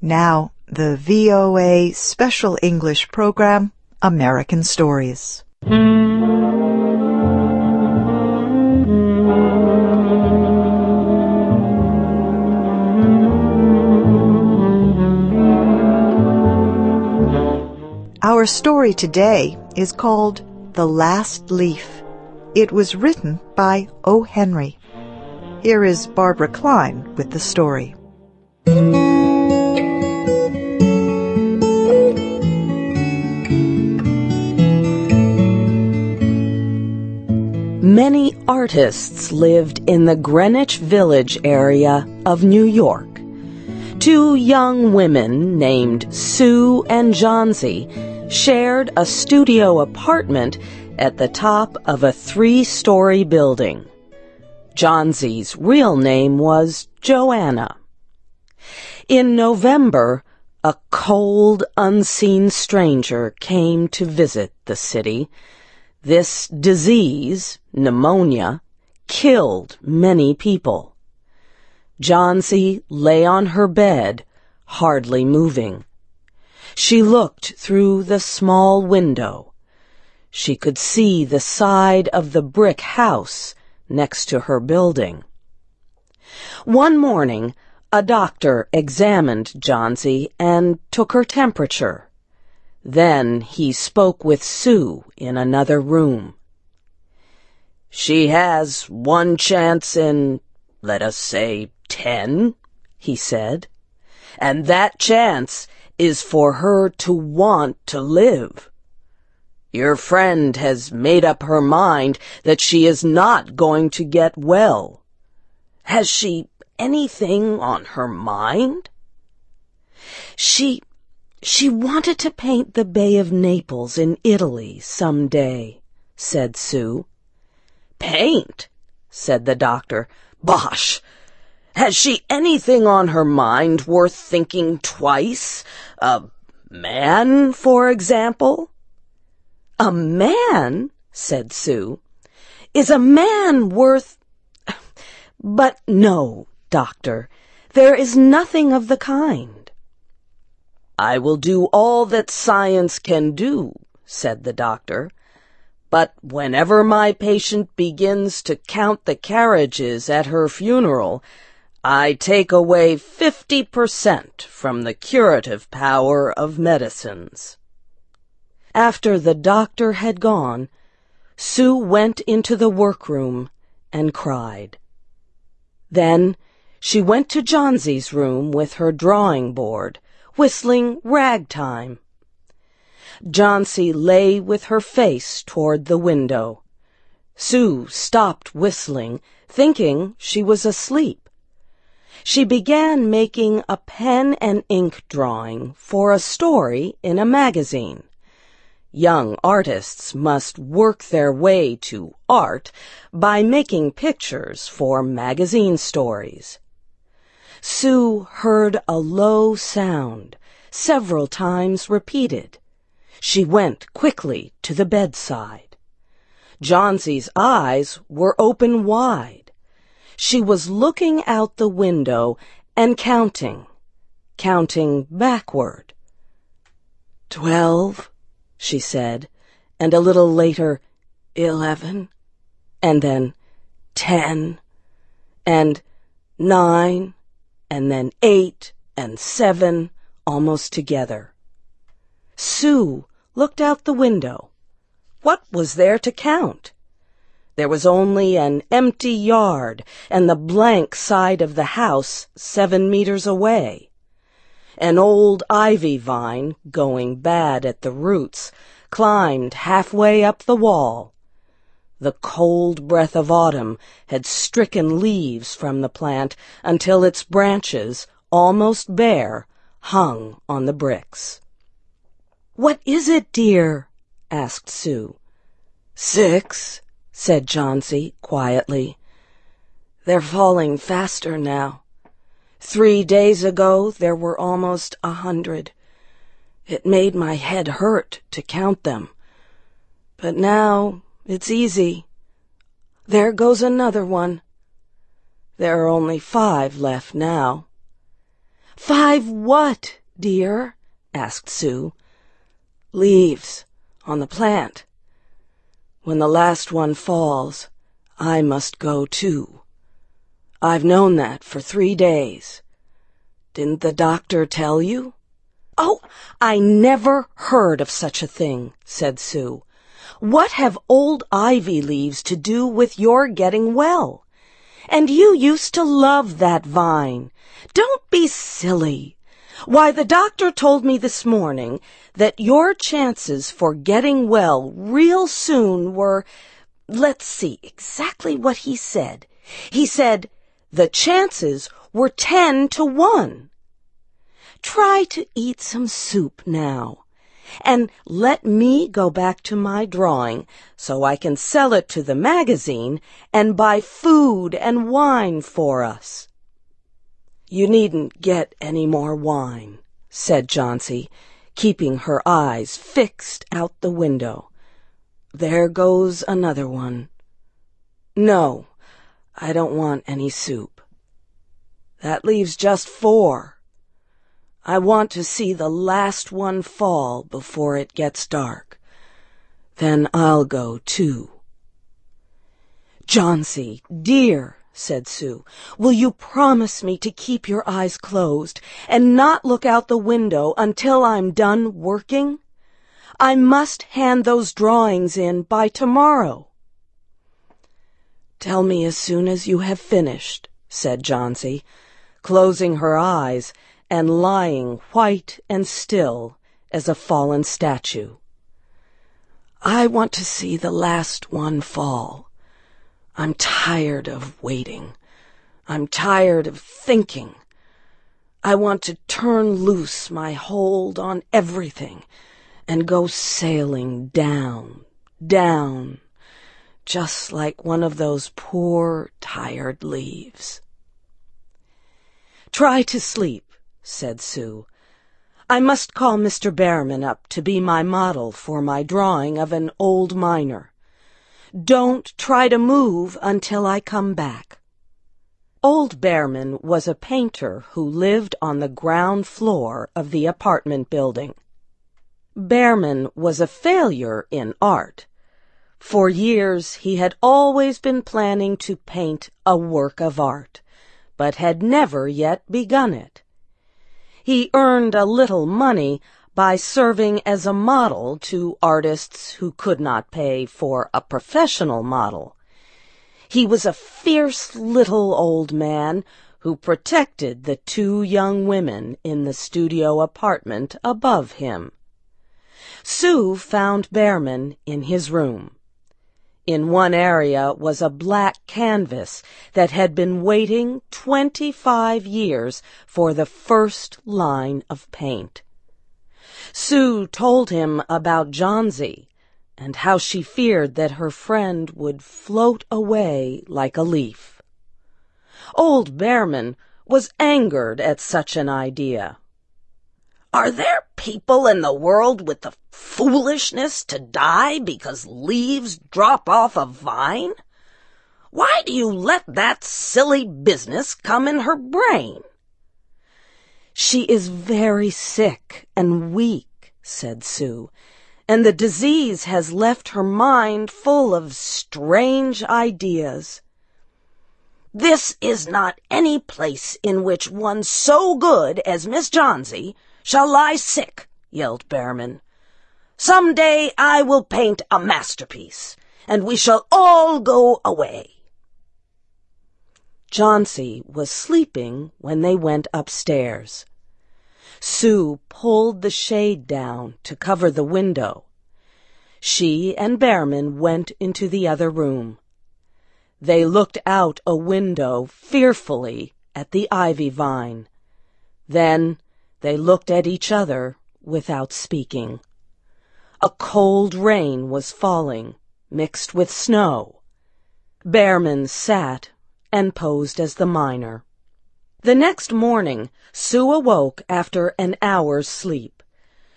Now, the VOA Special English Program, American Stories. Our story today is called The Last Leaf. It was written by O. Henry. Here is Barbara Klein with the story. Many artists lived in the Greenwich Village area of New York. Two young women named Sue and Johnsy shared a studio apartment at the top of a three-story building. Johnsy's real name was Joanna. In November, a cold, unseen stranger came to visit the city. This disease, pneumonia, killed many people. Johnsy lay on her bed, hardly moving. She looked through the small window. She could see the side of the brick house next to her building. One morning, a doctor examined Johnsy and took her temperature. Then he spoke with Sue in another room. She has one chance in, let us say, ten, he said. And that chance is for her to want to live. Your friend has made up her mind that she is not going to get well. Has she anything on her mind? She, she wanted to paint the Bay of Naples in Italy some day, said Sue. Paint? said the doctor. Bosh! Has she anything on her mind worth thinking twice? A man, for example? A man, said Sue. Is a man worth... But no, doctor, there is nothing of the kind. I will do all that science can do, said the doctor. But whenever my patient begins to count the carriages at her funeral, I take away 50% from the curative power of medicines. After the doctor had gone, Sue went into the workroom and cried. Then she went to Johnsy's room with her drawing board, whistling ragtime. Johnsy lay with her face toward the window. Sue stopped whistling, thinking she was asleep she began making a pen and ink drawing for a story in a magazine. Young artists must work their way to art by making pictures for magazine stories. Sue heard a low sound, several times repeated. She went quickly to the bedside. Johnsy's eyes were open wide. She was looking out the window and counting, counting backward. Twelve, she said, and a little later, eleven, and then ten, and nine, and then eight and seven, almost together. Sue looked out the window. What was there to count? There was only an empty yard and the blank side of the house seven meters away. An old ivy vine, going bad at the roots, climbed halfway up the wall. The cold breath of autumn had stricken leaves from the plant until its branches, almost bare, hung on the bricks. What is it, dear? asked Sue. Six, said Johnsy quietly. They're falling faster now. Three days ago there were almost a hundred. It made my head hurt to count them. But now it's easy. There goes another one. There are only five left now. Five what, dear? asked Sue. Leaves on the plant. When the last one falls, I must go too. I've known that for three days. Didn't the doctor tell you? Oh, I never heard of such a thing, said Sue. What have old ivy leaves to do with your getting well? And you used to love that vine. Don't be silly. Why, the doctor told me this morning that your chances for getting well real soon were, let's see exactly what he said. He said the chances were ten to one. Try to eat some soup now. And let me go back to my drawing so I can sell it to the magazine and buy food and wine for us. You needn't get any more wine, said Johnsy, keeping her eyes fixed out the window. There goes another one. No, I don't want any soup. That leaves just four. I want to see the last one fall before it gets dark. Then I'll go too. Johnsy, dear, said Sue, will you promise me to keep your eyes closed and not look out the window until I'm done working? I must hand those drawings in by tomorrow. Tell me as soon as you have finished, said Johnsy, closing her eyes and lying white and still as a fallen statue. I want to see the last one fall. I'm tired of waiting. I'm tired of thinking. I want to turn loose my hold on everything and go sailing down, down, just like one of those poor, tired leaves. Try to sleep, said Sue. I must call Mr. Behrman up to be my model for my drawing of an old miner. Don't try to move until I come back. Old Behrman was a painter who lived on the ground floor of the apartment building. Behrman was a failure in art. For years he had always been planning to paint a work of art, but had never yet begun it. He earned a little money by serving as a model to artists who could not pay for a professional model. He was a fierce little old man who protected the two young women in the studio apartment above him. Sue found Behrman in his room. In one area was a black canvas that had been waiting twenty-five years for the first line of paint. Sue told him about Johnsy and how she feared that her friend would float away like a leaf. Old Behrman was angered at such an idea. Are there people in the world with the foolishness to die because leaves drop off a vine? Why do you let that silly business come in her brain? She is very sick and weak, said Sue, and the disease has left her mind full of strange ideas. This is not any place in which one so good as Miss Johnsy shall lie sick, yelled Behrman. Some day I will paint a masterpiece, and we shall all go away. Johnsy was sleeping when they went upstairs. Sue pulled the shade down to cover the window. She and Behrman went into the other room. They looked out a window fearfully at the ivy vine. Then they looked at each other without speaking. A cold rain was falling, mixed with snow. Behrman sat and posed as the miner. The next morning, Sue awoke after an hour's sleep.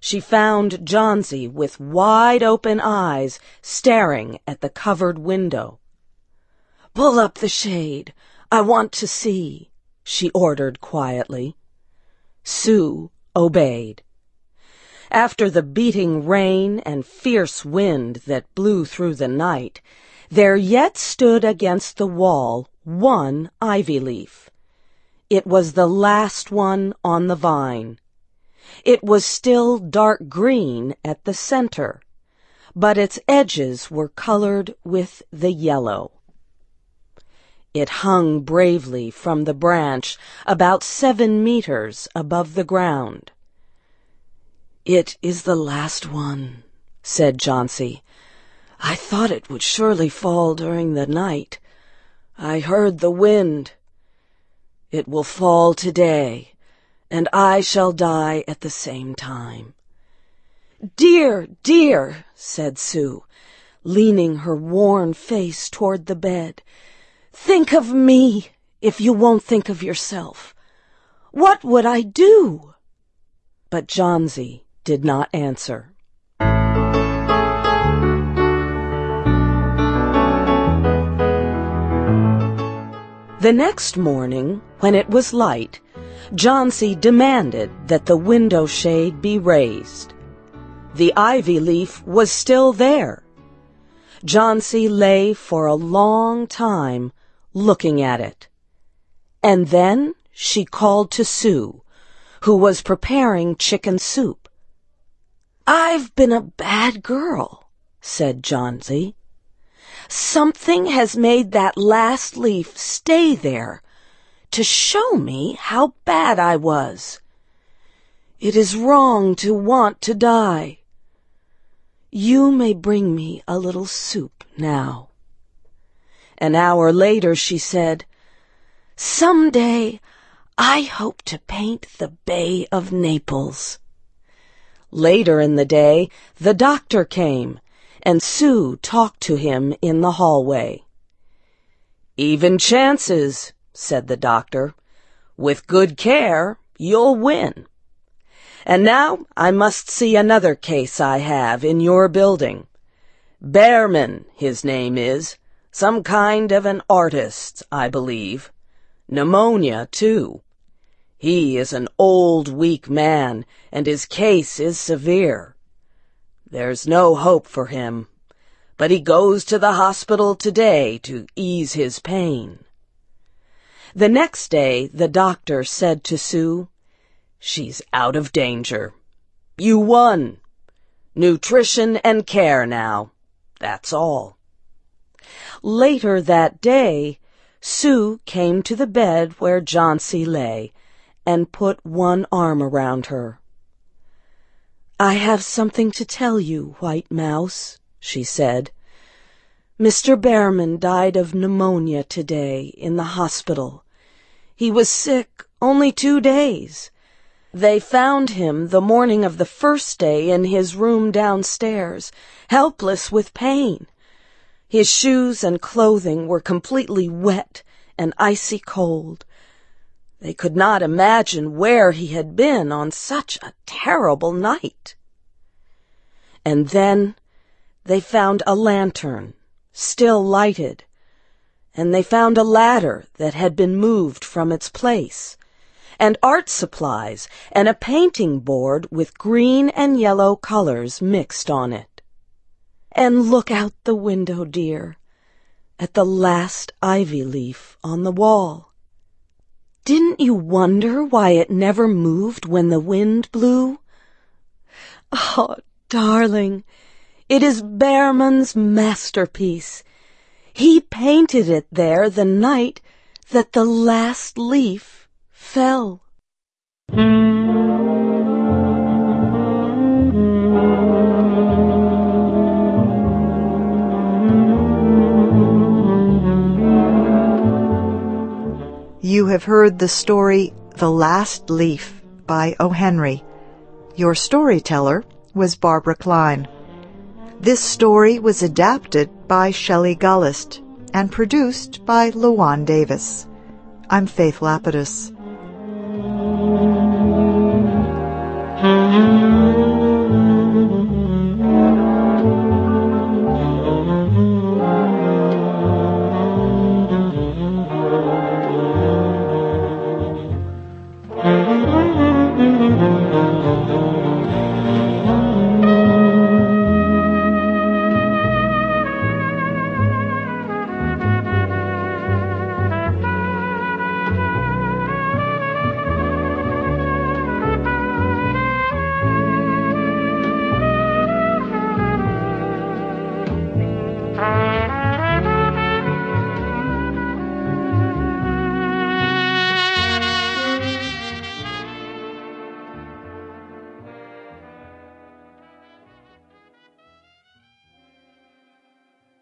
She found Johnsy with wide open eyes staring at the covered window. Pull up the shade. I want to see, she ordered quietly. Sue obeyed. After the beating rain and fierce wind that blew through the night, there yet stood against the wall one ivy leaf. It was the last one on the vine. It was still dark green at the center, but its edges were colored with the yellow. It hung bravely from the branch about seven meters above the ground. It is the last one, said Johnsy. I thought it would surely fall during the night. I heard the wind. It will fall today, and I shall die at the same time. Dear, dear, said Sue, leaning her worn face toward the bed. Think of me if you won't think of yourself. What would I do? But Johnsy did not answer. The next morning, when it was light, Johnsy demanded that the window shade be raised. The ivy leaf was still there. Johnsy lay for a long time looking at it. And then she called to Sue, who was preparing chicken soup. I've been a bad girl, said Johnsy. Something has made that last leaf stay there to show me how bad I was. It is wrong to want to die. You may bring me a little soup now. An hour later she said, Some day I hope to paint the Bay of Naples. Later in the day, the doctor came, and Sue talked to him in the hallway. Even chances, said the doctor. With good care, you'll win. And now I must see another case I have in your building. Behrman, his name is. Some kind of an artist, I believe. Pneumonia, too. He is an old, weak man, and his case is severe. There's no hope for him, but he goes to the hospital today to ease his pain. The next day, the doctor said to Sue, She's out of danger. You won. Nutrition and care now. That's all. Later that day, Sue came to the bed where Johnsy lay and put one arm around her. I have something to tell you, White Mouse, she said. Mr. Behrman died of pneumonia today in the hospital. He was sick only two days. They found him the morning of the first day in his room downstairs, helpless with pain. His shoes and clothing were completely wet and icy cold. They could not imagine where he had been on such a terrible night. And then they found a lantern, still lighted, and they found a ladder that had been moved from its place, and art supplies, and a painting board with green and yellow colors mixed on it. And look out the window, dear, at the last ivy leaf on the wall. Didn't you wonder why it never moved when the wind blew? Oh, darling, it is Behrman's masterpiece. He painted it there the night that the last leaf fell. You have heard the story The Last Leaf by O. Henry. Your storyteller was Barbara Klein. This story was adapted by Shelley Gollust and produced by Lawan Davis. I'm Faith Lapidus.